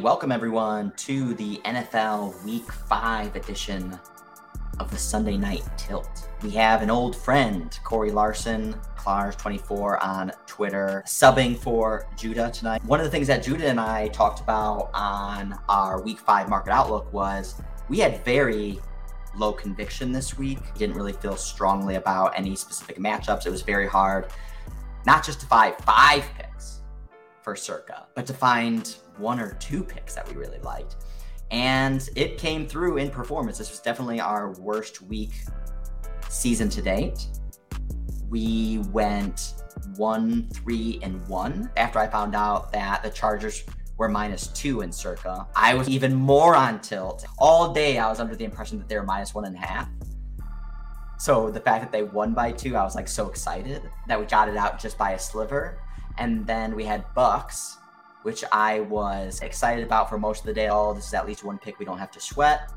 Welcome, everyone, to the NFL Week 5 edition of the Sunday Night Tilt. We have an old friend, Corey Larson, Clars24 on Twitter, subbing for Judah tonight. One of the things that Judah and I talked about on our Week 5 market outlook was we had very low conviction this week. We Didn't really feel strongly about any specific matchups. It was very hard, not just to find five picks for Circa, but to find one or two picks that we really liked. And it came through in performance. This was definitely our worst week season to date. We went one, three, and one after I found out that the Chargers were minus two in circa. I was even more on tilt. All day I was under the impression that they were minus one and a half. So the fact that they won by two, I was like so excited that we got it out just by a sliver. And then we had Bucks, which I was excited about for most of the day. Oh, this is at least one pick we don't have to sweat.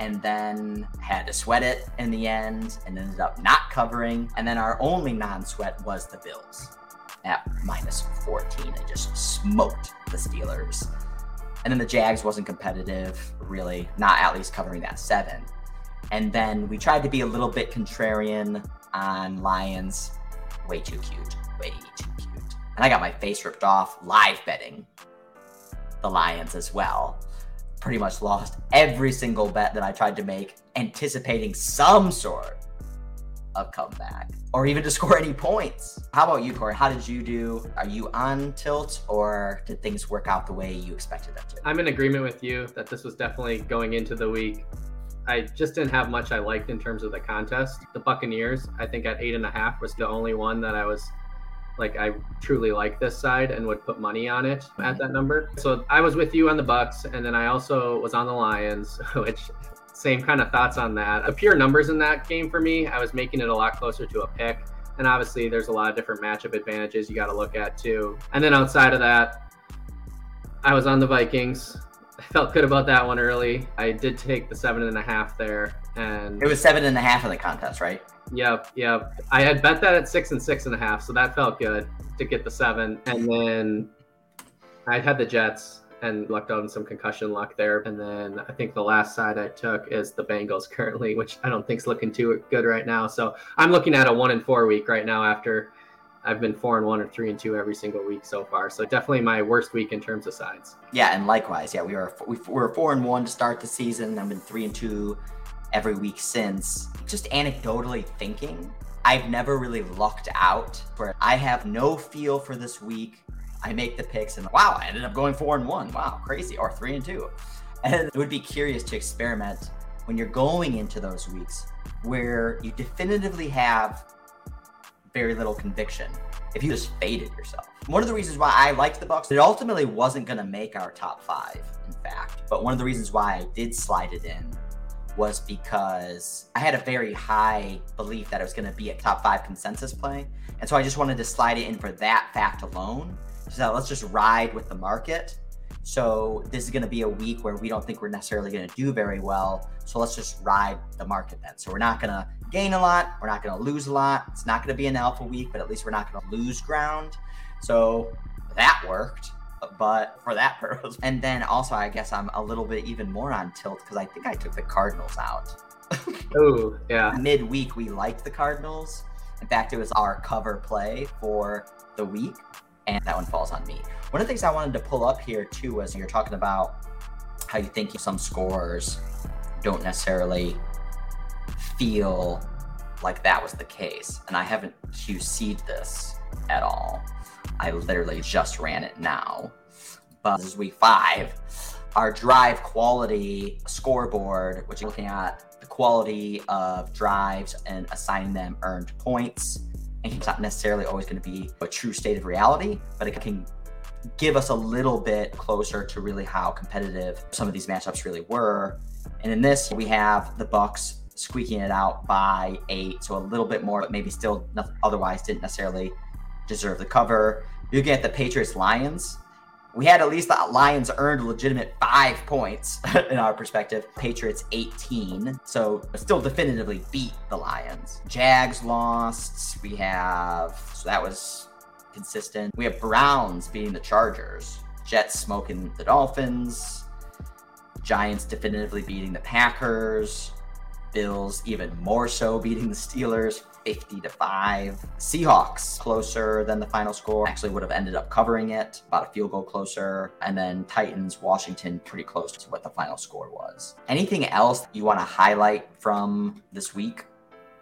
And then had to sweat it in the end and ended up not covering. And then our only non sweat was the Bills at minus 14 and just smoked the Steelers. And then the Jags wasn't competitive, really, not at least covering that seven. And then we tried to be a little bit contrarian on Lions. Way too cute. Way too cute. And I got my face ripped off live betting the Lions as well. Pretty much lost every single bet that I tried to make, anticipating some sort of comeback or even to score any points. How about you, Corey? How did you do? Are you on tilt or did things work out the way you expected them to? I'm in agreement with you that this was definitely going into the week. I just didn't have much I liked in terms of the contest. The Buccaneers, I think at eight and a half was the only one that I was like I truly like this side and would put money on it at that number. So I was with you on the Bucks, and then I also was on the Lions, which same kind of thoughts on that. The pure numbers in that game for me, I was making it a lot closer to a pick. And obviously, there's a lot of different matchup advantages you got to look at too. And then outside of that, I was on the Vikings. I felt good about that one early. I did take the seven and a half there, and it was seven and a half in the contest, right? Yep, yep. I had bet that at six and six and a half, so that felt good to get the seven. And then I had the Jets and lucked in some concussion luck there. And then I think the last side I took is the Bengals currently, which I don't think is looking too good right now. So I'm looking at a one and four week right now after I've been four and one or three and two every single week so far. So definitely my worst week in terms of sides. Yeah, and likewise, yeah, we were we were four and one to start the season. I've been three and two every week since. Just anecdotally thinking, I've never really lucked out where I have no feel for this week. I make the picks and wow, I ended up going four and one. Wow, crazy. Or three and two. And it would be curious to experiment when you're going into those weeks where you definitively have very little conviction. If you just faded yourself. One of the reasons why I liked the Bucks, it ultimately wasn't going to make our top five, in fact. But one of the reasons why I did slide it in was because I had a very high belief that it was going to be a top five consensus play. And so I just wanted to slide it in for that fact alone. So let's just ride with the market. So this is going to be a week where we don't think we're necessarily going to do very well. So let's just ride the market then. So we're not going to gain a lot. We're not going to lose a lot. It's not going to be an alpha week, but at least we're not going to lose ground. So that worked but for that purpose. And then also, I guess I'm a little bit even more on tilt because I think I took the Cardinals out. oh, yeah. Midweek, we liked the Cardinals. In fact, it was our cover play for the week, and that one falls on me. One of the things I wanted to pull up here too was you're talking about how you think some scores don't necessarily feel like that was the case. And I haven't QC'd this at all. I literally just ran it now. But this is week five. Our drive quality scoreboard, which is looking at the quality of drives and assigning them earned points. And it's not necessarily always going to be a true state of reality, but it can give us a little bit closer to really how competitive some of these matchups really were. And in this, we have the Bucks squeaking it out by eight, so a little bit more, but maybe still otherwise didn't necessarily deserve the cover. Looking at the Patriots Lions, we had at least the Lions earned legitimate five points in our perspective. Patriots 18, so still definitively beat the Lions. Jags lost. We have, so that was consistent. We have Browns beating the Chargers. Jets smoking the Dolphins, Giants definitively beating the Packers, Bills even more so beating the Steelers 50 to 5. Seahawks closer than the final score. Actually would have ended up covering it, about a field goal closer. And then Titans, Washington pretty close to what the final score was. Anything else you want to highlight from this week?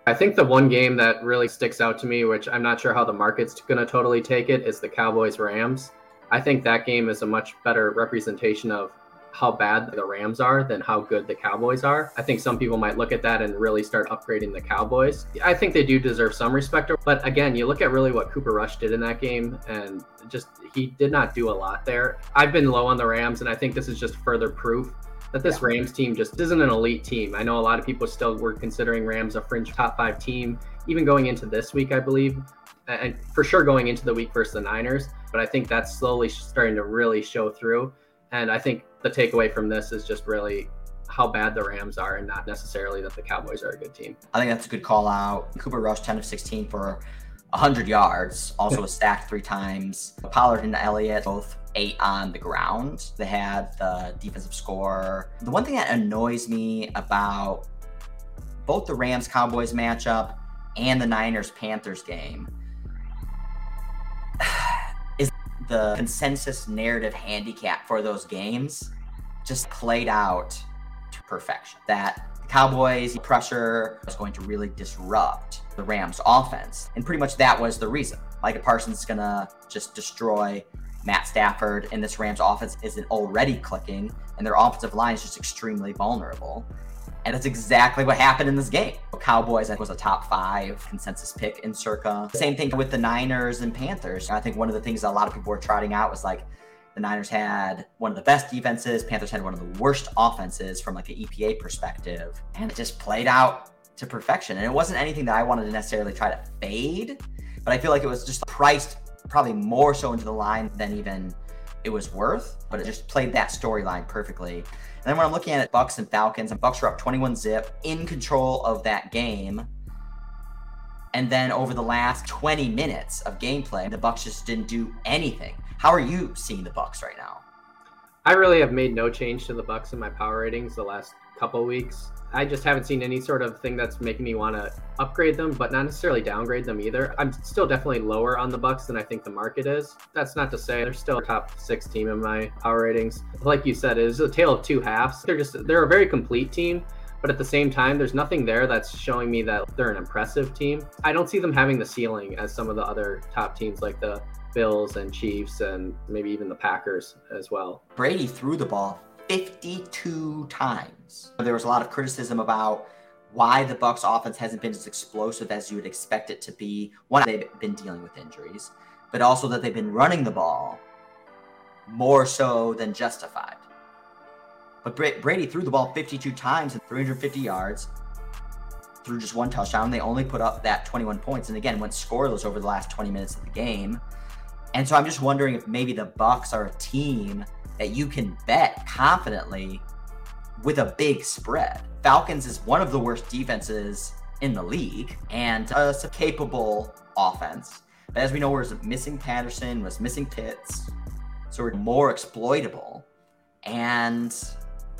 I think the one game that really sticks out to me, which I'm not sure how the market's going to totally take it, is the Cowboys Rams. I think that game is a much better representation of how bad the Rams are than how good the Cowboys are. I think some people might look at that and really start upgrading the Cowboys. I think they do deserve some respect. But again, you look at really what Cooper Rush did in that game, and just he did not do a lot there. I've been low on the Rams, and I think this is just further proof that this yeah. Rams team just isn't an elite team. I know a lot of people still were considering Rams a fringe top five team, even going into this week, I believe, and for sure going into the week versus the Niners. But I think that's slowly starting to really show through. And I think the takeaway from this is just really how bad the Rams are and not necessarily that the Cowboys are a good team. I think that's a good call out. Cooper Rush 10 of 16 for 100 yards, also a sack three times. Pollard and Elliott both eight on the ground. They had the defensive score. The one thing that annoys me about both the Rams Cowboys matchup and the Niners Panthers game the consensus narrative handicap for those games just played out to perfection. That Cowboys pressure was going to really disrupt the Rams offense. And pretty much that was the reason. Micah Parsons is going to just destroy Matt Stafford and this Rams offense isn't already clicking, and their offensive line is just extremely vulnerable. And that's exactly what happened in this game. Cowboys I think, was a top five consensus pick in circa. Same thing with the Niners and Panthers. I think one of the things that a lot of people were trotting out was like the Niners had one of the best defenses, Panthers had one of the worst offenses from like an EPA perspective. And it just played out to perfection. And it wasn't anything that I wanted to necessarily try to fade, but I feel like it was just priced probably more so into the line than even it was worth, but it just played that storyline perfectly. Then when I'm looking at Bucks and Falcons, and Bucks were up 21 zip in control of that game. And then over the last 20 minutes of gameplay, the Bucks just didn't do anything. How are you seeing the Bucks right now? I really have made no change to the Bucks in my power ratings the last couple weeks. I just haven't seen any sort of thing that's making me want to upgrade them, but not necessarily downgrade them either. I'm still definitely lower on the Bucks than I think the market is. That's not to say they're still a top six team in my power ratings. Like you said, it is a tale of two halves. They're just they're a very complete team, but at the same time, there's nothing there that's showing me that they're an impressive team. I don't see them having the ceiling as some of the other top teams like the Bills and Chiefs and maybe even the Packers as well. Brady threw the ball 52 times. There was a lot of criticism about why the Bucks offense hasn't been as explosive as you would expect it to be. One, they've been dealing with injuries, but also that they've been running the ball more so than justified. But Brady threw the ball 52 times and 350 yards, threw just one touchdown. They only put up that 21 points, and again went scoreless over the last 20 minutes of the game. And so I'm just wondering if maybe the Bucks are a team that you can bet confidently with a big spread. Falcons is one of the worst defenses in the league and a capable offense. But as we know, we're missing Patterson, was missing Pitts, so we're more exploitable. And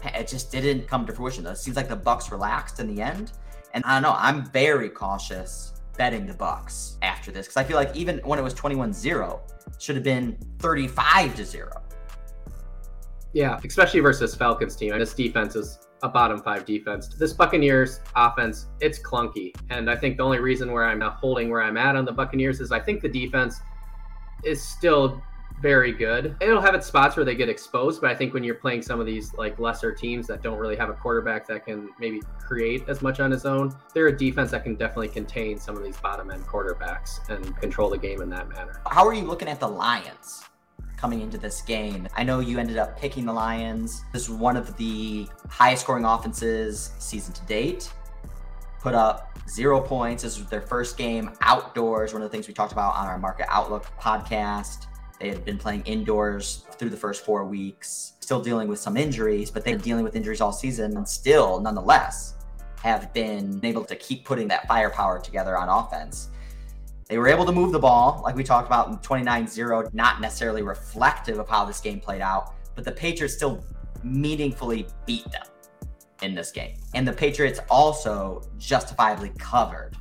it just didn't come to fruition. It seems like the Bucks relaxed in the end. And I don't know, I'm very cautious betting the Bucks after this because I feel like even when it was 21-0, should have been 35 to 0. Yeah, especially versus Falcons team. And this defense is a bottom five defense. This Buccaneers offense, it's clunky. And I think the only reason where I'm not holding where I'm at on the Buccaneers is I think the defense is still very good. It'll have its spots where they get exposed, but I think when you're playing some of these like lesser teams that don't really have a quarterback that can maybe create as much on his own, they're a defense that can definitely contain some of these bottom end quarterbacks and control the game in that manner. How are you looking at the Lions? Coming into this game. I know you ended up picking the Lions. This is one of the highest scoring offenses season to date. Put up zero points. This was their first game outdoors. One of the things we talked about on our Market Outlook podcast. They had been playing indoors through the first four weeks, still dealing with some injuries, but they've been dealing with injuries all season and still, nonetheless, have been able to keep putting that firepower together on offense. They were able to move the ball, like we talked about in 29 0, not necessarily reflective of how this game played out, but the Patriots still meaningfully beat them in this game. And the Patriots also justifiably covered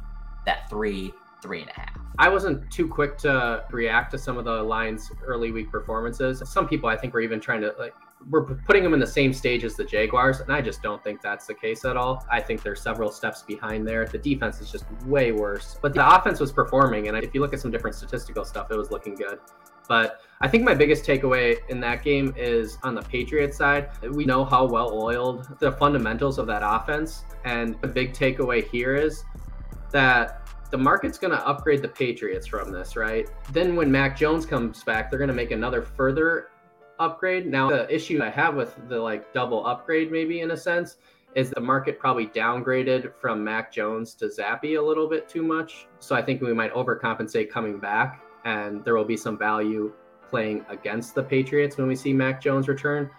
that three, three and a half. I wasn't too quick to react to some of the Lions' early week performances. Some people, I think, were even trying to like we're putting them in the same stage as the Jaguars, and I just don't think that's the case at all. I think they're several steps behind there. The defense is just way worse, but the offense was performing, and if you look at some different statistical stuff, it was looking good. But I think my biggest takeaway in that game is on the Patriots side. We know how well oiled the fundamentals of that offense. And the big takeaway here is that the market's going to upgrade the Patriots from this, right? Then when Mac Jones comes back, they're going to make another further upgrade. Now, the issue I have with the like double upgrade, maybe in a sense, is the market probably downgraded from Mac Jones to Zappe a little bit too much. So I think we might overcompensate coming back, and there will be some value playing against the Patriots when we see Mac Jones return.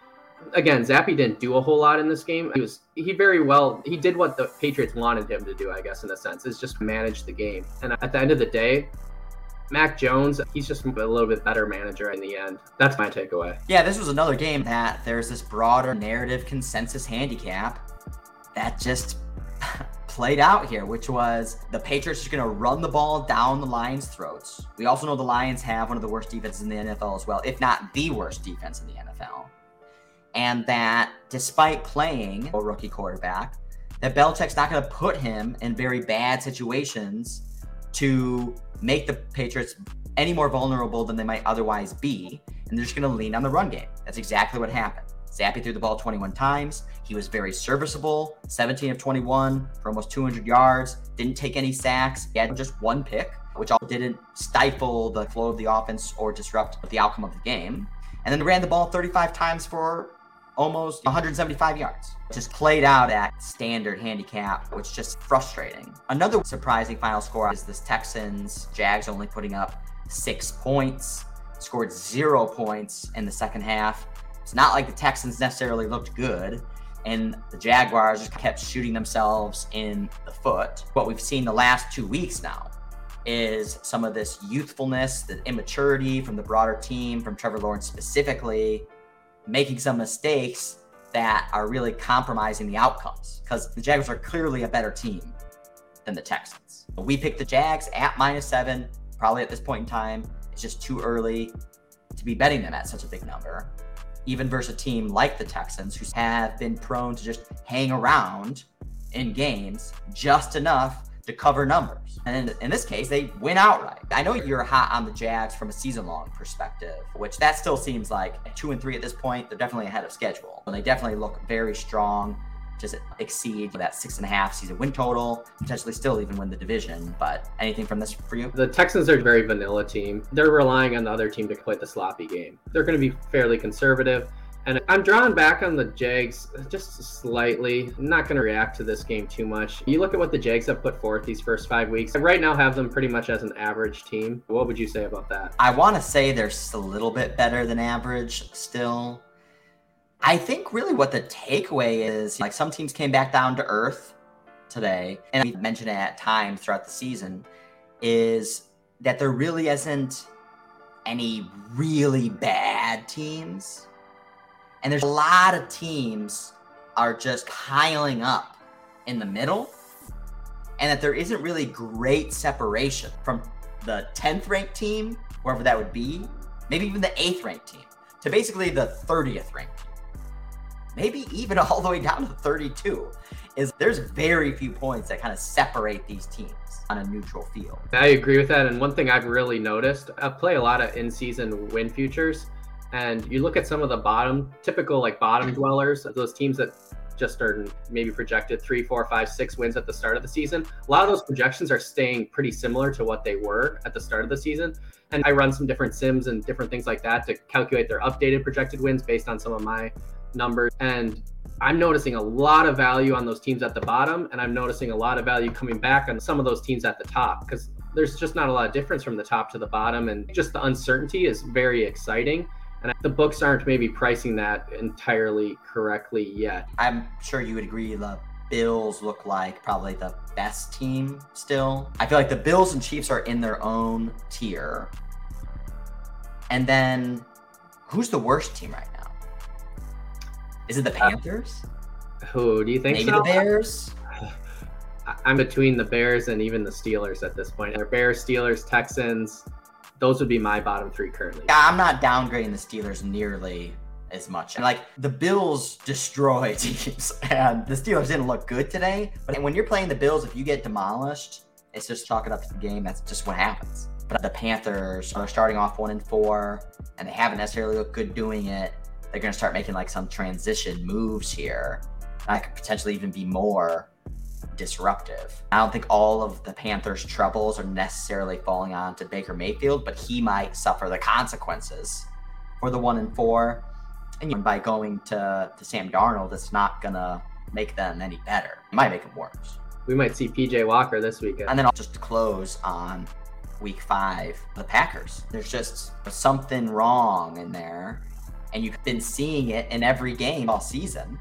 Again, Zappe didn't do a whole lot in this game. He was he very well he did what the Patriots wanted him to do, I guess, in a sense, is just manage the game. And at the end of the day, Mac Jones, he's just a little bit better manager in the end. That's my takeaway. Yeah, this was another game that there's this broader narrative consensus handicap that just played out here, which was the Patriots are going to run the ball down the Lions' throats. We also know the Lions have one of the worst defenses in the NFL as well, if not the worst defense in the NFL. And that despite playing a rookie quarterback, that Belichick's not going to put him in very bad situations to make the Patriots any more vulnerable than they might otherwise be. And they're just going to lean on the run game. That's exactly what happened. Zappe threw the ball 21 times. He was very serviceable, 17 of 21 for almost 200 yards. Didn't take any sacks. He had just one pick, which all didn't stifle the flow of the offense or disrupt the outcome of the game. And then ran the ball 35 times for almost 175 yards. Just played out at standard handicap, which is just frustrating. Another surprising final score is this Texans Jags only putting up six points, scored zero points in the second half. It's not like the Texans necessarily looked good, and the Jaguars just kept shooting themselves in the foot. What we've seen the last two weeks now is some of this youthfulness, the immaturity from the broader team, from Trevor Lawrence specifically, making some mistakes that are really compromising the outcomes because the Jaguars are clearly a better team than the Texans. We picked the Jags at minus seven, probably at this point in time. It's just too early to be betting them at such a big number, even versus a team like the Texans who have been prone to just hang around in games just enough to cover numbers. And in this case, they win outright. I know you're hot on the Jags from a season long perspective, which that still seems like two and three at this point. They're definitely ahead of schedule. And they definitely look very strong. Just exceed that six and a half season win total, potentially still even win the division. But anything from this for you? The Texans are a very vanilla team. They're relying on the other team to play the sloppy game. They're going to be fairly conservative. And I'm drawn back on the Jags just slightly. I'm not going to react to this game too much. You look at what the Jags have put forth these first five weeks. I right now have them pretty much as an average team. What would you say about that? I want to say they're a little bit better than average still. I think really what the takeaway is like some teams came back down to earth today, and we mentioned it at times throughout the season, is that there really isn't any really bad teams and there's a lot of teams are just piling up in the middle, and that there isn't really great separation from the 10th ranked team, wherever that would be, maybe even the 8th ranked team, to basically the 30th ranked team. Maybe even all the way down to 32 is there's very few points that kind of separate these teams on a neutral field. I agree with that. And one thing I've really noticed, I play a lot of in-season win futures and you look at some of the bottom, typical like bottom dwellers, those teams that just are maybe projected three, four, five, six wins at the start of the season. A lot of those projections are staying pretty similar to what they were at the start of the season. And I run some different sims and different things like that to calculate their updated projected wins based on some of my numbers. And I'm noticing a lot of value on those teams at the bottom, and I'm noticing a lot of value coming back on some of those teams at the top because there's just not a lot of difference from the top to the bottom. And just the uncertainty is very exciting. And the books aren't maybe pricing that entirely correctly yet. I'm sure you would agree the Bills look like probably the best team still. I feel like the Bills and Chiefs are in their own tier. And then who's the worst team right now? Is it the uh, Panthers? Who do you think? Maybe so? the Bears. I'm between the Bears and even the Steelers at this point. They're Bears, Steelers, Texans. Those would be my bottom three currently. Yeah, I'm not downgrading the Steelers nearly as much. And like the Bills destroy teams, and the Steelers didn't look good today. But when you're playing the Bills, if you get demolished, it's just chalk it up to the game. That's just what happens. But the Panthers are starting off one and four, and they haven't necessarily looked good doing it. They're going to start making like some transition moves here. That could potentially even be more disruptive. I don't think all of the Panthers' troubles are necessarily falling onto Baker Mayfield, but he might suffer the consequences for the one and four. And by going to, to Sam Darnold, it's not gonna make them any better. It might make them worse. We might see PJ Walker this weekend. And then I'll just close on week five, the Packers. There's just something wrong in there. And you've been seeing it in every game all season.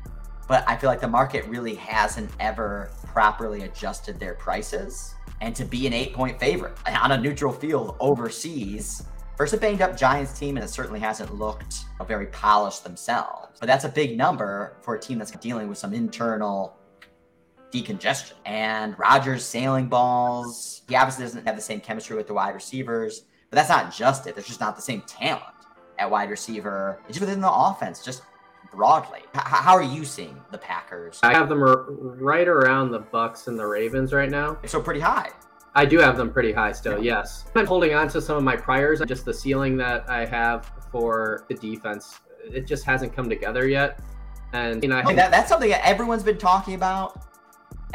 But I feel like the market really hasn't ever properly adjusted their prices. And to be an eight point favorite on a neutral field overseas versus a banged up Giants team, and it certainly hasn't looked very polished themselves. But that's a big number for a team that's dealing with some internal decongestion. And Rodgers sailing balls. He obviously doesn't have the same chemistry with the wide receivers, but that's not just it. There's just not the same talent at wide receiver. It's just within the offense, just broadly. H- how are you seeing the Packers? I have them right around the Bucks and the Ravens right now. So pretty high. I do have them pretty high still, yes. I'm holding on to some of my priors, just the ceiling that I have for the defense. It just hasn't come together yet. And you know, I oh, think that, that's something that everyone's been talking about.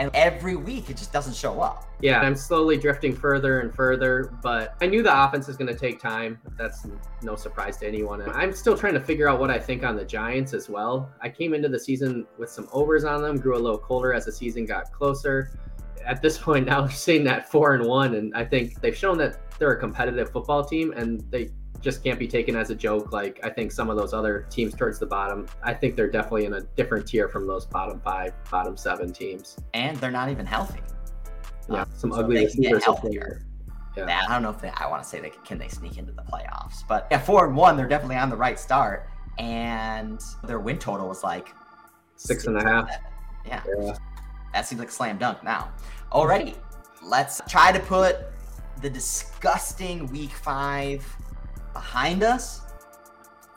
And every week it just doesn't show up. Yeah, I'm slowly drifting further and further, but I knew the offense is going to take time. That's no surprise to anyone. And I'm still trying to figure out what I think on the Giants as well. I came into the season with some overs on them, grew a little colder as the season got closer at this point now they're sitting at four and one, and I think they've shown that they're a competitive football team, and they just can't be taken as a joke. Like I think some of those other teams towards the bottom, I think they're definitely in a different tier from those bottom five, bottom seven teams. And they're not even healthy. Yeah, um, some so ugly receivers. Healthier. Yeah. I don't know if they, I want to say they can they sneak into the playoffs, but yeah, four and one, they're definitely on the right start, and their win total was like six, six and a half. Yeah. yeah. That seems like slam dunk now. Alrighty, let's try to put the disgusting week five behind us.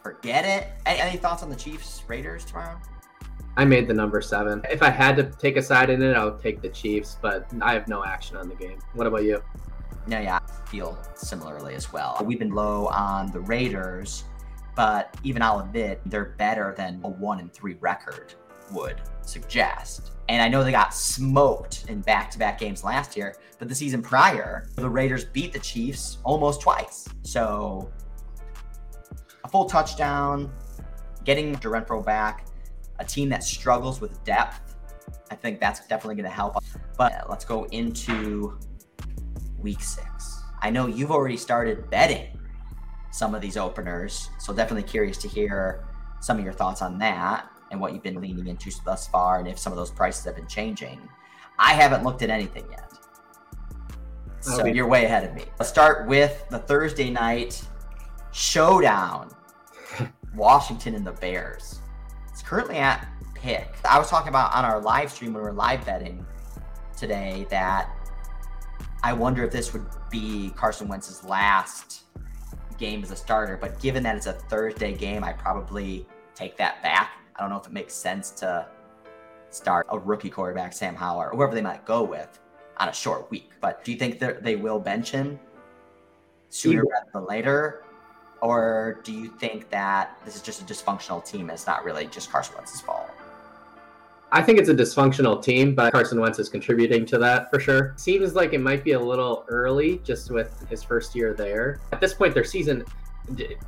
Forget it. Any, any thoughts on the Chiefs Raiders tomorrow? I made the number seven. If I had to take a side in it, I would take the Chiefs, but I have no action on the game. What about you? No, yeah, I feel similarly as well. We've been low on the Raiders, but even I'll admit they're better than a one and three record would suggest. And I know they got smoked in back to back games last year, but the season prior, the Raiders beat the Chiefs almost twice. So a full touchdown, getting Renfrow back, a team that struggles with depth. I think that's definitely going to help. But let's go into week six. I know you've already started betting some of these openers, so definitely curious to hear some of your thoughts on that and what you've been leaning into thus far and if some of those prices have been changing. I haven't looked at anything yet. So okay. you're way ahead of me. Let's start with the Thursday night showdown Washington and the Bears. It's currently at pick. I was talking about on our live stream when we were live betting today that I wonder if this would be Carson Wentz's last game as a starter. But given that it's a Thursday game, I probably take that back. I don't know if it makes sense to start a rookie quarterback, Sam Howell, or whoever they might go with on a short week. But do you think they will bench him sooner rather than later? Or do you think that this is just a dysfunctional team? It's not really just Carson Wentz's fault. I think it's a dysfunctional team, but Carson Wentz is contributing to that for sure. Seems like it might be a little early just with his first year there. At this point, their season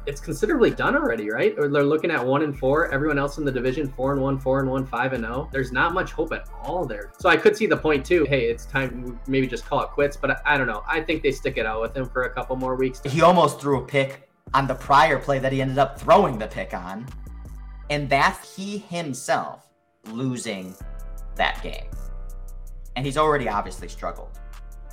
it's considerably done already, right? Or they're looking at one and four. Everyone else in the division, four and one, four and one, five and zero. Oh. There's not much hope at all there. So I could see the point too. Hey, it's time maybe just call it quits. But I, I don't know. I think they stick it out with him for a couple more weeks. He almost threw a pick on the prior play that he ended up throwing the pick on, and that's he himself losing that game. And he's already obviously struggled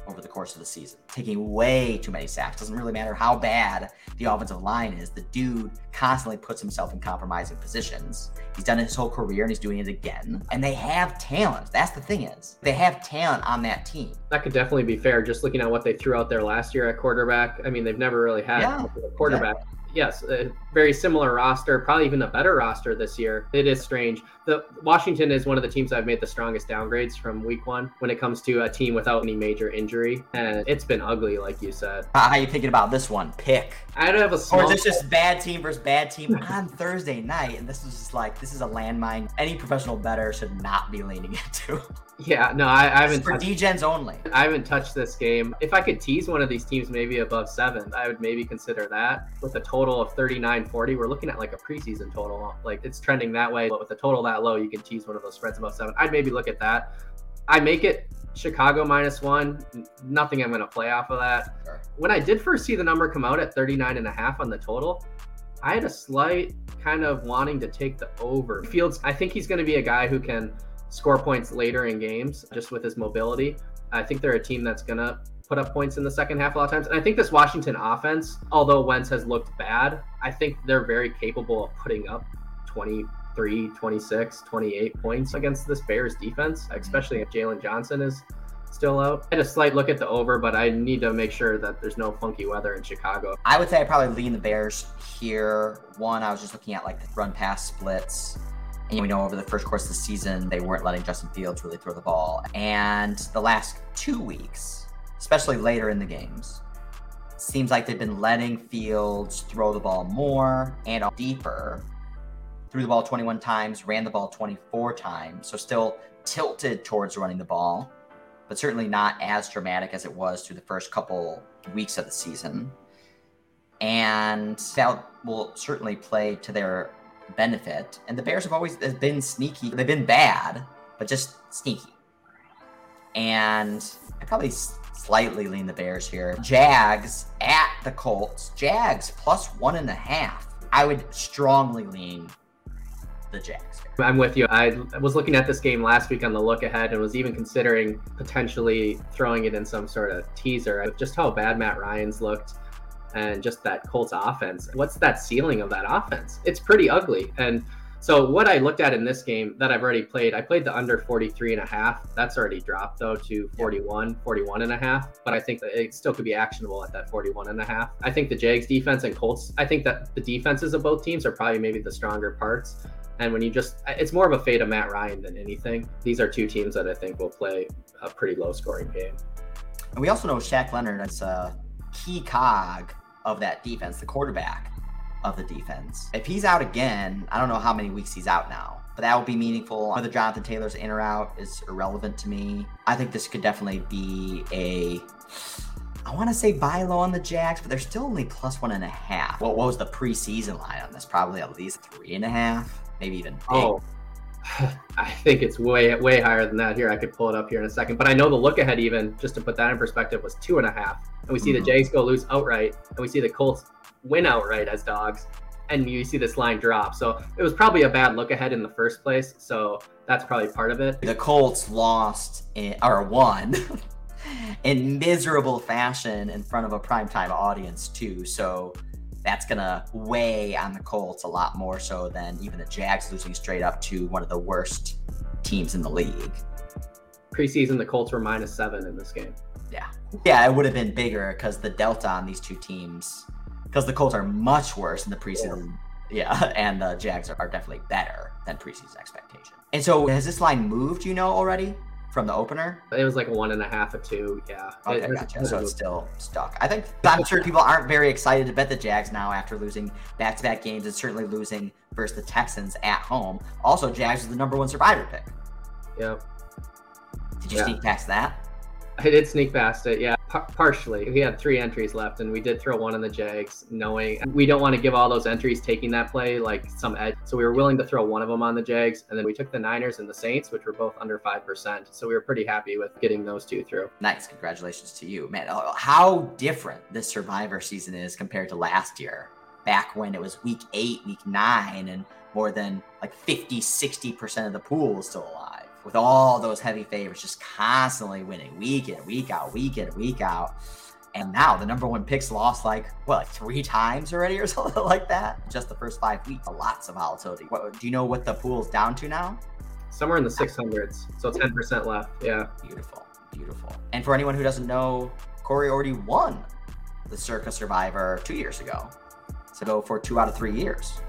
over the course of the season, taking way too many sacks. Doesn't really matter how bad the offensive line is. The dude constantly puts himself in compromising positions. He's done it his whole career and he's doing it again. And they have talent. That's the thing is, they have talent on that team. That could definitely be fair. Just looking at what they threw out there last year at quarterback. I mean, they've never really had Yeah, a quarterback. Yes, a very similar roster, probably even a bettor roster this year. It is strange. The Washington is one of the teams I've made the strongest downgrades from week one when it comes to a team without any major injury, and it's been ugly, like you said. How are you thinking about this one? Pick. I don't have a small. Or is this just bad team versus bad team on Thursday night? And this is just like this is a landmine. Any professional better should not be leaning into. yeah, no, I, I haven't. for touched- D-gens only. I haven't touched this game. If I could tease one of these teams maybe above seven, I would maybe consider that. With a total of 39 40, we're looking at like a preseason total. Like it's trending that way. But with a total that low, you can tease one of those spreads above seven. I'd maybe look at that. I make it Chicago minus one. Nothing I'm going to play off of that. Sure. When I did first see the number come out at 39 and a half on the total, I had a slight kind of wanting to take the over. Fields, I think he's going to be a guy who can score points later in games just with his mobility. I think they're a team that's going to put up points in the second half a lot of times. And I think this Washington offense, although Wentz has looked bad, I think they're very capable of putting up 23, 26, 28 points against this Bears defense, mm-hmm. especially if Jaylon Johnson is still out. I had a slight look at the over, but I need to make sure that there's no funky weather in Chicago. I would say I probably lean the Bears here. One, I was just looking at like the run pass splits. And we know over the first course of the season, they weren't letting Justin Fields really throw the ball. And the last two weeks, especially later in the games, seems like they've been letting Fields throw the ball more and deeper. Threw the ball 21 times, ran the ball 24 times. So still tilted towards running the ball, but certainly not as dramatic as it was through the first couple weeks of the season. And that will certainly play to their benefit. And the Bears have always been sneaky. They've been bad, but just sneaky. And I probably slightly lean the Bears here. Jags at the Colts. Jags plus one and a half. I would strongly lean the Jags. here. I'm with you. I was looking at this game last week on the look ahead and was even considering potentially throwing it in some sort of teaser. Just how bad Matt Ryan's looked and just that Colts offense. What's that ceiling of that offense? It's pretty ugly. And so what I looked at in this game that I've already played, I played the under 43 and a half. That's already dropped though to 41, 41 and a half, but I think that it still could be actionable at that 41 and a half. I think the Jags defense and Colts, I think that the defenses of both teams are probably maybe the stronger parts. And when you just, it's more of a fate of Matt Ryan than anything. These are two teams that I think will play a pretty low scoring game. And we also know Shaq Leonard is a key cog of that defense, the quarterback of the defense. If he's out again, I don't know how many weeks he's out now, but that will be meaningful. Whether Jonathan Taylor's in or out is irrelevant to me. I think this could definitely be a. I want to say buy low on the Jags, but they're still only plus one and a half. What, what was the preseason line on this? Probably at least three and a half, maybe even. big. Oh, I think it's way way higher than that. Here, I could pull it up here in a second. But I know the look ahead, even just to put that in perspective, was two and a half. And we see Mhm. the Jags go lose outright, and we see the Colts win outright as dogs, and you see this line drop. So it was probably a bad look ahead in the first place. So that's probably part of it. the Colts lost in, or won in miserable fashion in front of a primetime audience too. So that's gonna weigh on the Colts a lot more so than even the Jags losing straight up to one of the worst teams in the league. Preseason, the Colts were minus seven in this game. Yeah, yeah, it would have been bigger because the delta on these two teams, because the Colts are much worse in the preseason. Yeah, and the Jags are, are definitely better than preseason expectation. And so, has this line moved? You know already from the opener? It was like a one and a half, a two. Yeah. Okay, It- gotcha. So it's still stuck. I think I'm sure people aren't very excited to bet the Jags now after losing back-to-back games and certainly losing versus the Texans at home. Also, Jags is the number one survivor pick. Yep. Did you Yeah. sneak past that? I did sneak past it, yeah, par- partially. We had three entries left, and we did throw one on the Jags, knowing we don't want to give all those entries taking that play like some edge. So we were willing to throw one of them on the Jags, and then we took the Niners and the Saints, which were both under five percent. So we were pretty happy with getting those two through. Nice. Congratulations to you, man. Oh, How different this survivor season is compared to last year, back when it was week eight, week nine, and more than like 50, 60% of the pool was still alive. With all those heavy favorites just constantly winning week in, week out, week in, week out. And now the number one picks lost like what, like three times already or something like that. Just the first five weeks, lots of volatility. What, do you know what the pool's down to now? Somewhere in the 600s, so 10% left. Yeah. Beautiful, beautiful. And for anyone who doesn't know, Corey already won the Circa Survivor two years ago. So go for two out of three years.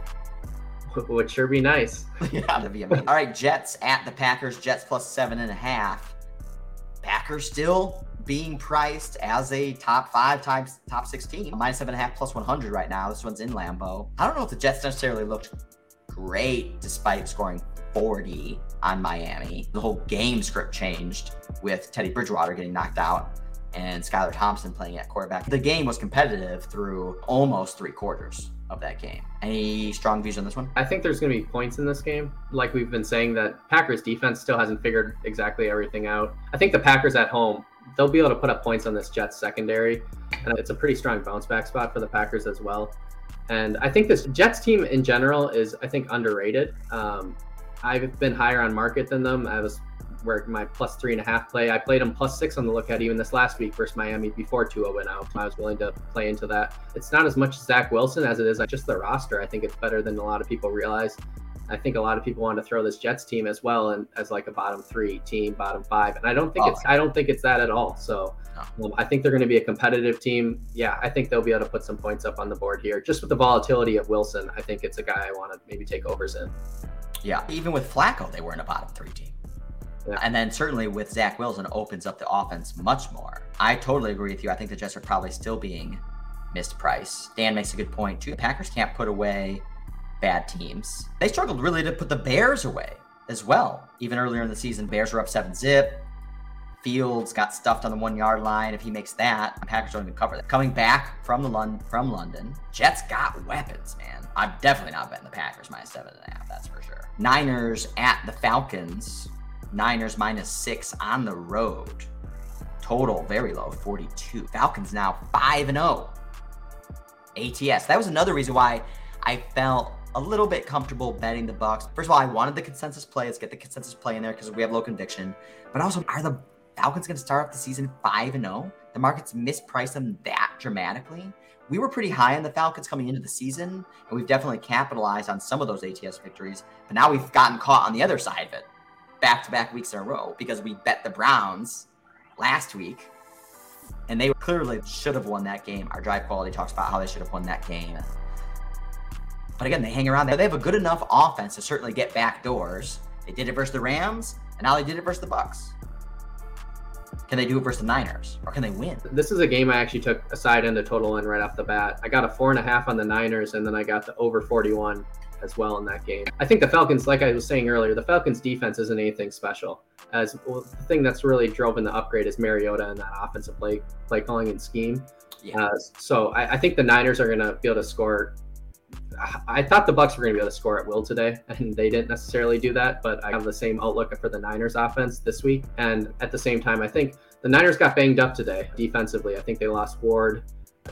Would sure be nice. that'd be amazing. All right, Jets at the Packers. Jets plus seven and a half. Packers still being priced as a top five times top 16 minus seven and a half plus 100 right now this one's in lambeau i don't know if the jets necessarily looked great despite scoring 40 on miami the whole game script changed with teddy bridgewater getting knocked out and skylar thompson playing at quarterback the game was competitive through almost three quarters of that game. Any strong views on this one? I think there's going to be points in this game. Like we've been saying, that Packers defense still hasn't figured exactly everything out. I think the Packers at home they'll be able to put up points on this Jets secondary, and it's a pretty strong bounce back spot for the Packers as well. And I think this Jets team in general is, I think, underrated. Um, I've been higher on market than them. I was where my plus three and a half play. I played them plus six on the lookout even this last week versus Miami before Tua went out. I was willing to play into that. It's not as much Zach Wilson as it is just the roster. I think it's better than a lot of people realize. I think a lot of people want to throw this Jets team as well and as like a bottom three team, bottom five, and I don't think oh, it's I don't think it's that at all. So no. um, I think they're going to be a competitive team. Yeah, I think they'll be able to put some points up on the board here. Just with the volatility of Wilson, I think it's a guy I want to maybe take overs in. Yeah, even with Flacco, they were in a bottom three team. And then certainly with Zach Wilson opens up the offense much more. I totally agree with you. I think the Jets are probably still being mispriced. Dan makes a good point too. The Packers can't put away bad teams. They struggled really to put the Bears away as well. Even earlier in the season, Bears were up seven zip. Fields got stuffed on the one yard line. If he makes that, the Packers don't even cover that. Coming back from the London from London, Jets got weapons, man. I'm definitely not betting the Packers minus seven and a half. That's for sure. Niners at the Falcons. Niners minus six on the road. Total very low, 42. Falcons now five and zero. Oh. ATS. That was another reason why I felt a little bit comfortable betting the Bucks. First of all, I wanted the consensus play. Let's get the consensus play in there because we have low conviction. But also, are the Falcons going to start off the season five and zero? Oh? The markets mispriced them that dramatically. We were pretty high on the Falcons coming into the season, and we've definitely capitalized on some of those ATS victories. But now we've gotten caught on the other side of it, back to back weeks in a row, because we bet the Browns last week, and they clearly should have won that game. Our drive quality talks about how they should have won that game. But again, they hang around. They have a good enough offense to certainly get back doors. They did it versus the Rams, and now they did it versus the Bucks. Can they do it versus the Niners, or can they win? This is a game I actually took a side end a total in right off the bat. I got a four and a half on the Niners, and then I got the over 41 as well in that game. I think the Falcons, like I was saying earlier, the Falcons defense isn't anything special. As well, the thing that's really drove in the upgrade is Mariota and that offensive play play calling and scheme. Yeah. Uh, so I, I, think the Niners are going to be able to score I thought the Bucks were going to be able to score at will today, and they didn't necessarily do that. But I have the same outlook for the Niners offense this week. And at the same time, I think the Niners got banged up today defensively. I think they lost Ward.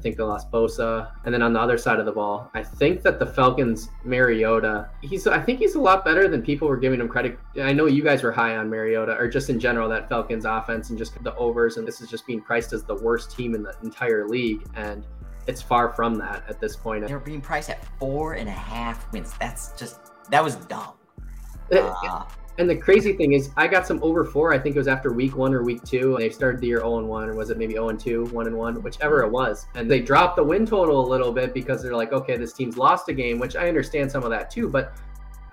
I think they lost Bosa. And then on the other side of the ball, I think that the Falcons, Mariota, he's I think he's a lot better than people were giving him credit. I know you guys were high on Mariota, or just in general, that Falcons offense and just the overs. And this is just being priced as the worst team in the entire league. And it's far from that at this point. They're being priced at four and a half wins. That's just that was dumb. Uh, and the crazy thing is, I got some over four. I think it was after week one or week two. They started the year 0 and 1, or was it maybe 0 and 2, 1 and 1, whichever it was. And they dropped the win total a little bit because they're like, okay, this team's lost a game, which I understand some of that too. But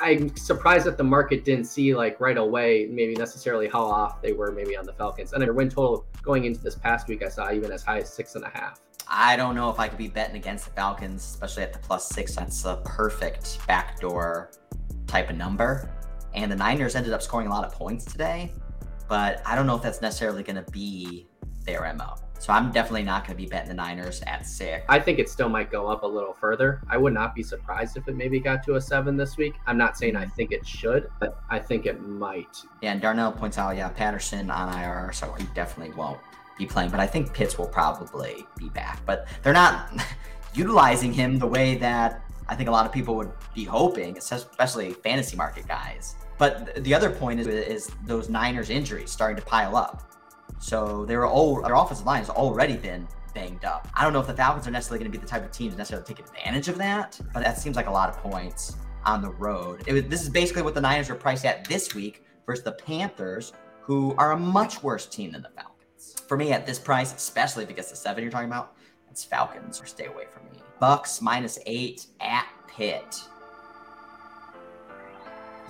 I'm surprised that the market didn't see like right away, maybe necessarily how off they were maybe on the Falcons. And their win total going into this past week, I saw even as high as six and a half. I don't know if I could be betting against the Falcons, especially at the plus six. That's a perfect backdoor type of number. And the Niners ended up scoring a lot of points today, but I don't know if that's necessarily going to be their MO. So I'm definitely not going to be betting the Niners at six. I think it still might go up a little further. I would not be surprised if it maybe got to a seven this week. I'm not saying I think it should, but I think it might. Yeah, and Darnell points out, yeah, Patterson on IR, so he definitely won't be playing, but I think Pitts will probably be back. But they're not utilizing him the way that I think a lot of people would be hoping, especially fantasy market guys. But the other point is, is those Niners injuries starting to pile up. So they were all their offensive line has already been banged up. I don't know if the Falcons are necessarily going to be the type of team to necessarily take advantage of that, but that seems like a lot of points on the road. It, this is basically what the Niners were priced at this week versus the Panthers, who are a much worse team than the Falcons. For me, at this price, especially because the seven you're talking about, it's Falcons or stay away from. Bucks minus eight at Pitt.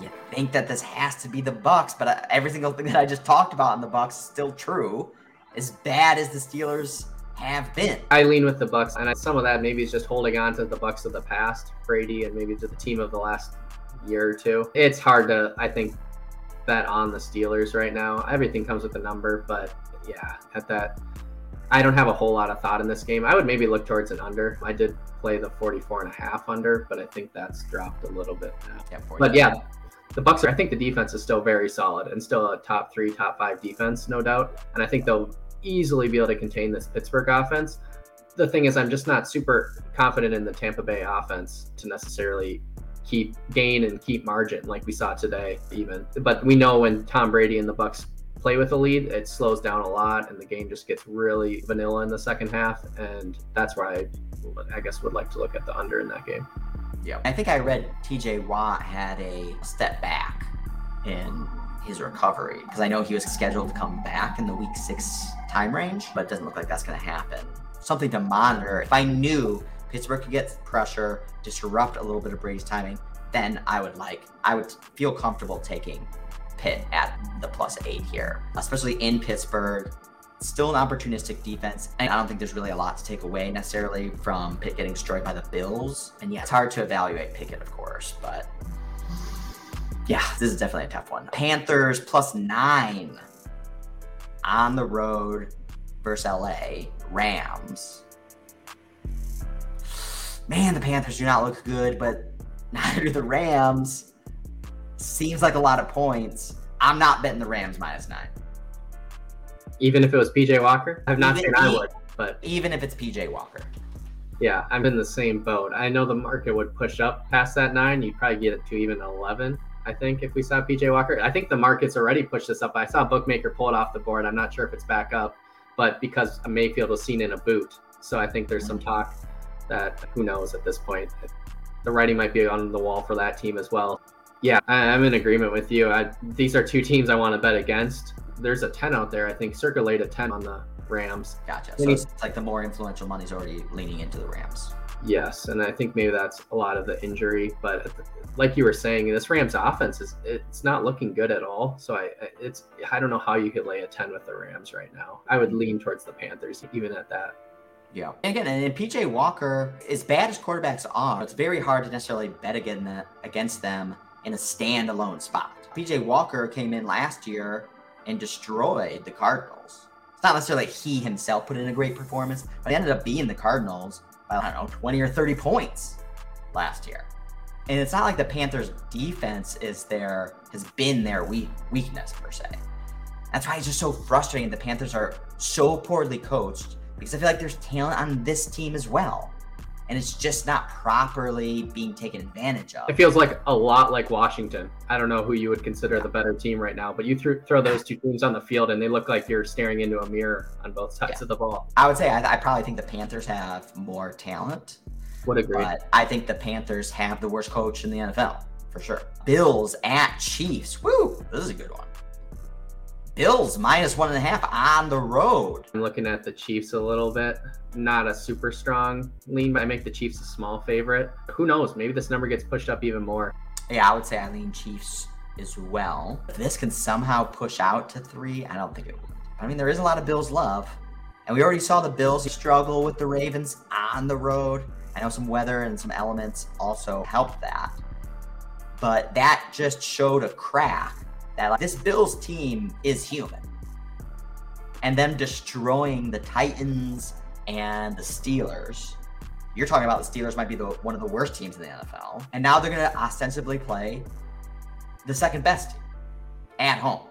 You think that this has to be the Bucks, but uh, every single thing that I just talked about in the Bucks is still true. As bad as the Steelers have been. I lean with the Bucks, and some of that maybe is just holding on to the Bucks of the past, Brady, and maybe to the team of the last year or two. It's hard to, I think, bet on the Steelers right now. Everything comes with a number, but yeah, at that, I don't have a whole lot of thought in this game. I would maybe look towards an under. I did play the 44 and a half under, but I think that's dropped a little bit now. Yeah, but yeah, the Bucks are, I think the defense is still very solid and still a top three, top five defense, no doubt. And I think they'll easily be able to contain this Pittsburgh offense. The thing is, I'm just not super confident in the Tampa Bay offense to necessarily keep gain and keep margin like we saw today, even. But we know when Tom Brady and the Bucks play with a lead, it slows down a lot, and the game just gets really vanilla in the second half. And that's where I, I guess, would like to look at the under in that game. Yeah, I think I read T.J. Watt had a step back in his recovery because I know he was scheduled to come back in the week six time range, but it doesn't look like that's going to happen. Something to monitor. If I knew Pittsburgh could get pressure, disrupt a little bit of Brady's timing, then I would like, I would feel comfortable taking Pitt at the plus eight here, especially in Pittsburgh. Still an opportunistic defense. And I don't think there's really a lot to take away necessarily from Pitt getting destroyed by the Bills. And yeah, it's hard to evaluate Pickett, of course, but yeah, this is definitely a tough one. Panthers plus nine on the road versus LA. Rams. Man, the Panthers do not look good, but neither do the Rams. Seems like a lot of points. I'm not betting the Rams minus nine. Even if it was PJ Walker? I've not even, seen I would, but even if it's PJ Walker. Yeah, I'm in the same boat. I know the market would push up past that nine. You'd probably get it to even 11. I think if we saw PJ Walker, I think the market's already pushed this up. I saw Bookmaker pull it off the board. I'm not sure if it's back up, but because Mayfield was seen in a boot, so I think there's some talk that who knows at this point. The writing might be on the wall for that team as well. Yeah, I, am in agreement with you. I, these are two teams I want to bet against. There's a 10 out there. I think circulate a 10 on the Rams. Gotcha. So it's like the more influential money's already leaning into the Rams. Yes, and I think maybe that's a lot of the injury. But uh, like you were saying, this Rams offense is it's not looking good at all. So I it's I don't know how you could lay a ten with the Rams right now. I would lean towards the Panthers even at that. Yeah. And again, and PJ Walker, as bad as quarterbacks are, it's very hard to necessarily bet uh, against them in a standalone spot. PJ Walker came in last year and destroyed the Cardinals. It's not necessarily he himself put in a great performance, but he ended up being the Cardinals by, I don't know, 20 or 30 points last year. And it's not like the Panthers defense is their has been their weak weakness per se. That's why it's just so frustrating. The Panthers are so poorly coached because I feel like there's talent on this team as well and it's just not properly being taken advantage of. It feels like a lot like Washington. I don't know who you would consider the better team right now, but you th- throw those two teams on the field and they look like you're staring into a mirror on both sides yeah. of the ball. I would say I, I, probably think the Panthers have more talent. Would agree. But I think the Panthers have the worst coach in the NFL for sure. Bills at Chiefs. Woo! This is a good one. Bills minus one and a half on the road. I'm looking at the Chiefs a little bit. Not a super strong lean, but I make the Chiefs a small favorite. Who knows? Maybe this number gets pushed up even more. Yeah, I would say I lean Chiefs as well. If this can somehow push out to three, I don't think it would. I mean, there is a lot of Bills love. And we already saw the Bills struggle with the Ravens on the road. I know some weather and some elements also helped that. But that just showed a crack that like, this Bills team is human. And them destroying the Titans and the Steelers. You're talking about the Steelers might be the one of the worst teams in the NFL. And now they're going to ostensibly play the second best team at home.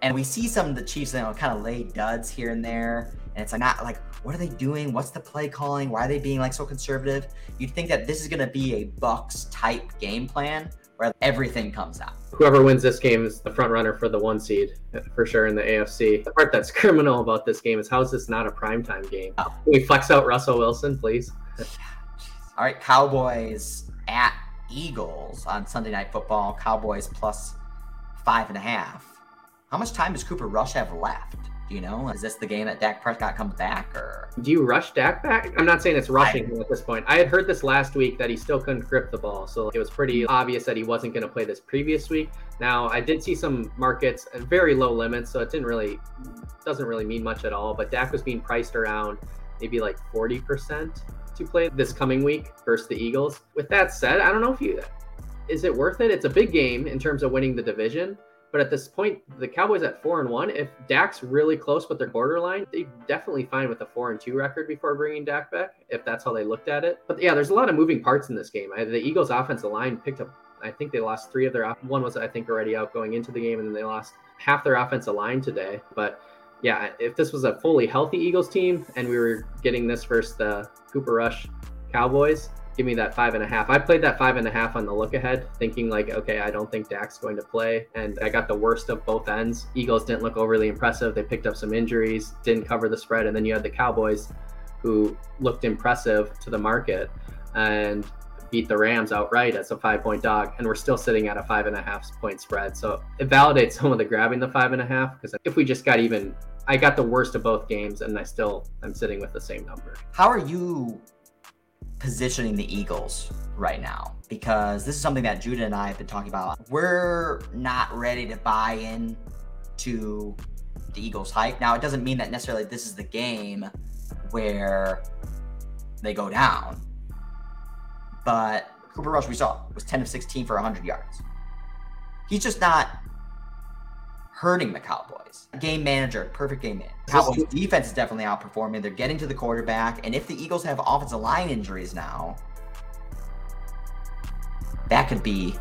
And we see some of the Chiefs, you know, kind of lay duds here and there. And it's like not like, what are they doing? What's the play calling? Why are they being like so conservative? You'd think that this is gonna be a Bucks type game plan where everything comes out. Whoever wins this game is the front runner for the one seed for sure in the AFC. The part that's criminal about this game is how is this not a primetime game? Oh. Can we flex out Russell Wilson, please? All right, Cowboys at Eagles on Sunday Night Football. Cowboys plus five and a half. How much time does Cooper Rush have left? Do you know? Is this the game that Dak Prescott comes back, or Do you rush Dak back? I'm not saying it's rushing him at this point. I had heard this last week that he still couldn't grip the ball, so it was pretty obvious that he wasn't going to play this previous week. Now, I did see some markets at very low limits, so it didn't really doesn't really mean much at all. But Dak was being priced around maybe like 40% to play this coming week versus the Eagles. With that said, I don't know if you is it worth it? It's a big game in terms of winning the division. But at this point, the Cowboys at four and one. If Dak's really close with their borderline, they definitely fine with a four and two record before bringing Dak back. If that's how they looked at it. But yeah, there's a lot of moving parts in this game. The Eagles' offensive line picked up. I think they lost three of their. One was I think already out going into the game, and then they lost half their offensive line today. But yeah, if this was a fully healthy Eagles team and we were getting this versus the Cooper Rush Cowboys, give me that five and a half. I played that five and a half on the look ahead, thinking like, okay, I don't think Dak's going to play. And I got the worst of both ends. Eagles didn't look overly impressive. They picked up some injuries, didn't cover the spread. And then you had the Cowboys who looked impressive to the market and beat the Rams outright as a five point dog. And we're still sitting at a five and a half point spread. So it validates some of the grabbing the five and a half because if we just got even, I got the worst of both games and I still I'm sitting with the same number. how are you positioning the Eagles right now? Because this is something that Judah and I have been talking about. We're not ready to buy in to the Eagles hype. Now, it doesn't mean that necessarily this is the game where they go down. But Cooper Rush, we saw, was 10 of 16 for 100 yards. He's just not hurting the Cowboys. Game manager, perfect game manager. Cowboys defense is definitely outperforming. They're getting to the quarterback, and if the Eagles have offensive line injuries now, that could be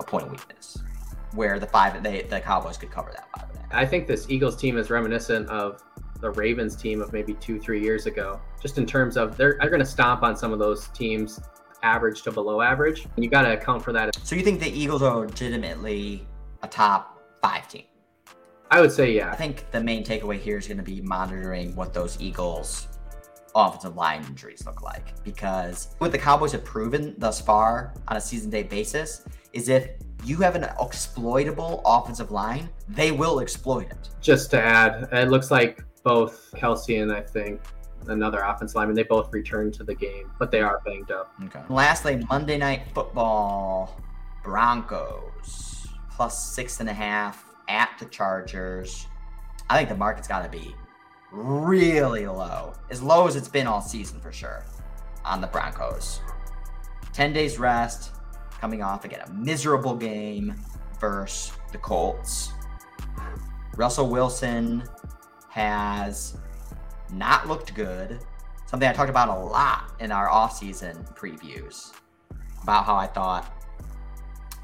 a point of weakness where the five they the Cowboys could cover that five. and a half. I think this Eagles team is reminiscent of the Ravens team of maybe two, three years ago, just in terms of they're, they're going to stomp on some of those teams average to below average. And you got to account for that. So you think the Eagles are legitimately a top five team? I would say, yeah. I think the main takeaway here is going to be monitoring what those Eagles offensive line injuries look like because what the Cowboys have proven thus far on a season day basis is if you have an exploitable offensive line, they will exploit it. Just to add, it looks like both Kelce and I think another offense lineman, they both returned to the game, but they are banged up. Okay. Lastly, Monday Night Football Broncos plus six and a half at the Chargers. I think the market's got to be really low, as low as it's been all season for sure on the Broncos. 10 days rest, coming off again a miserable game versus the Colts. Russell Wilson has not looked good. Something I talked about a lot in our offseason previews about how I thought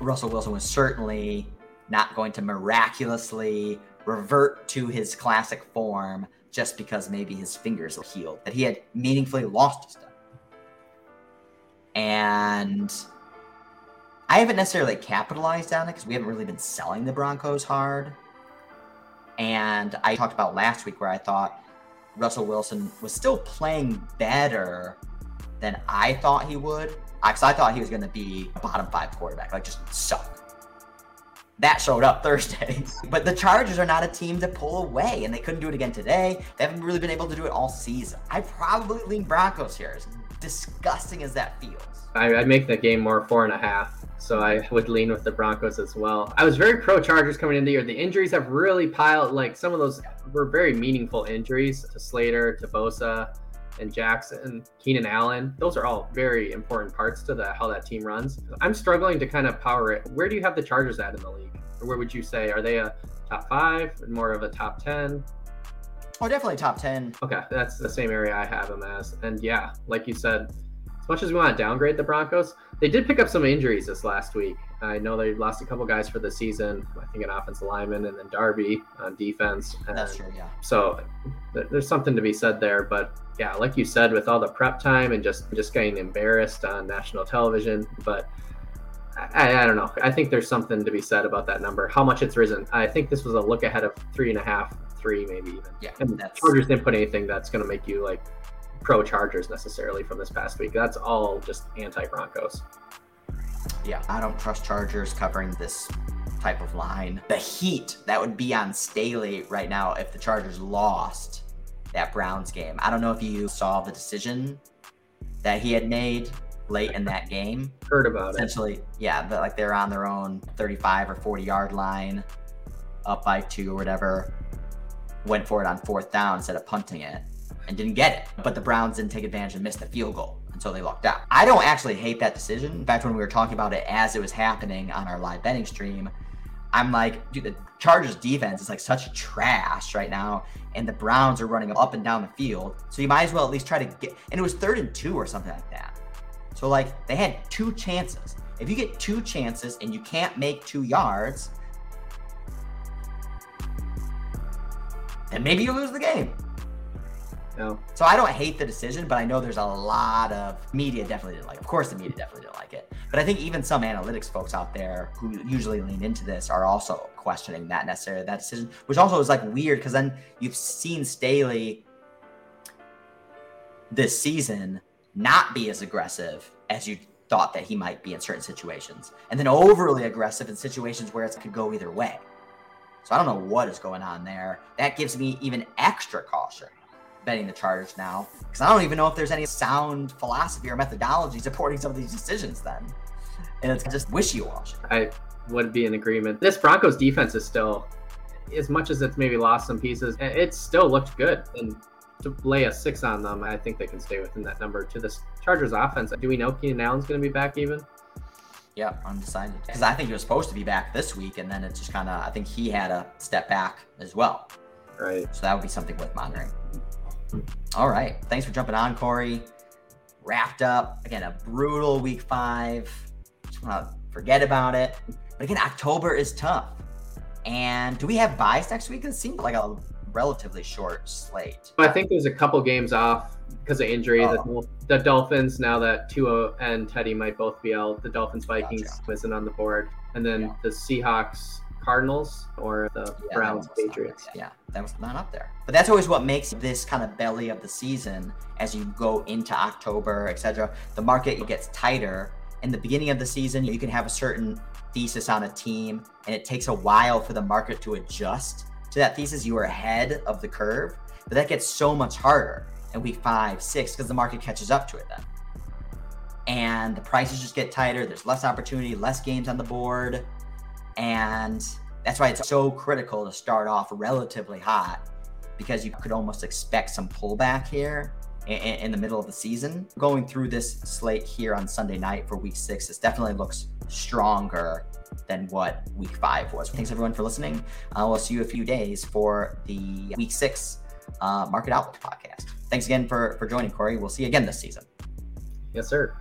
Russell Wilson was certainly not going to miraculously revert to his classic form just because maybe his fingers were healed, that he had meaningfully lost step. And I haven't necessarily capitalized on it because we haven't really been selling the Broncos hard. And I talked about last week where I thought Russell Wilson was still playing better than I thought he would. Because I thought he was going to be a bottom five quarterback, like just suck. That showed up Thursday. But the Chargers are not a team to pull away, and they couldn't do it again today. They haven't really been able to do it all season. I probably lean Broncos here, as disgusting as that feels. I, I'd make the game more four and a half. So I would lean with the Broncos as well. I was very pro Chargers coming into the year. The injuries have really piled, like some of those were very meaningful injuries to Slater, to Bosa, and Jackson, Keenan Allen. Those are all very important parts to the how that team runs. I'm struggling to kind of power it. Where do you have the Chargers at in the league? Or where would you say? Are they a top five, more of a top 10? Oh, definitely top 10. Okay, that's the same area I have them as. And yeah, like you said, as much as we want to downgrade the Broncos, they did pick up some injuries this last week. I know they lost a couple guys for the season. I think an offensive lineman and then Darby on defense. And That's true, yeah. So th- there's something to be said there. But yeah, like you said, with all the prep time and just just getting embarrassed on national television, but I, I, don't know. I think there's something to be said about that number. How much it's risen. I think this was a look ahead of three and a half, three maybe even. Yeah, and that's... Chargers didn't put anything that's going to make you like pro Chargers necessarily from this past week. That's all just anti Broncos. Yeah, I don't trust Chargers covering this type of line. The heat that would be on Staley right now if the Chargers lost that Browns game. I don't know if you saw the decision that he had made late in that game. Heard about Essentially, it. Essentially, yeah, but like they're on their own 35 or 40 yard line, up by two or whatever. Went for it on fourth down instead of punting it and didn't get it. But the Browns didn't take advantage and missed the field goal until they lucked out. I don't actually hate that decision. In fact, when we were talking about it as it was happening on our live betting stream, I'm like, dude, the Chargers defense is like such trash right now, and the Browns are running up and down the field. So you might as well at least try to get. And it was third and two or something like that. So like they had two chances. If you get two chances and you can't make two yards, then maybe you lose the game. So I don't hate the decision, but I know there's a lot of media definitely didn't like. Of course, the media definitely didn't like it. But I think even some analytics folks out there who usually lean into this are also questioning that necessarily that decision, which also is like weird because then you've seen Staley this season not be as aggressive as you thought that he might be in certain situations, and then overly aggressive in situations where it could go either way. So I don't know what is going on there. That gives me even extra caution betting the Chargers now because I don't even know if there's any sound philosophy or methodology supporting some of these decisions then. And it's just wishy washy. I would be in agreement. This Broncos defense is still, as much as it's maybe lost some pieces, it still looked good. And to lay a six on them, I think they can stay within that number. To this Chargers offense, do we know Keenan Allen's going to be back even? Yeah, undecided. Because I think he was supposed to be back this week, and then it just kind of, I think he had a step back as well. Right. So that would be something worth monitoring. All right. Thanks for jumping on, Corey. Wrapped up. Again, a brutal week five. Just want to forget about it. But again, October is tough. And do we have byes next week? It seemed like a relatively short slate. I think there's a couple games off because of injury. Oh. The, the, Dolphins, now that Tua and Teddy might both be out, the Dolphins Vikings gotcha. isn't on the board. And then yeah. the Seahawks Cardinals or the yeah, Browns Patriots. Yeah, that was not up there. But that's always what makes this kind of belly of the season as you go into October, etc. The market gets tighter. In the beginning of the season, you can have a certain thesis on a team, and it takes a while for the market to adjust to that thesis. You are ahead of the curve, but that gets so much harder in week five, six, because the market catches up to it then. And the prices just get tighter. There's less opportunity, less games on the board. And that's why it's so critical to start off relatively hot because you could almost expect some pullback here in, the middle of the season. Going through this slate here on Sunday night for week six, this definitely looks stronger than what week five was. Thanks everyone for listening. Uh, we'll see you a few days for the week six uh, Market Outlook podcast. Thanks again for, for joining, Corey. We'll see you again this season. Yes, sir.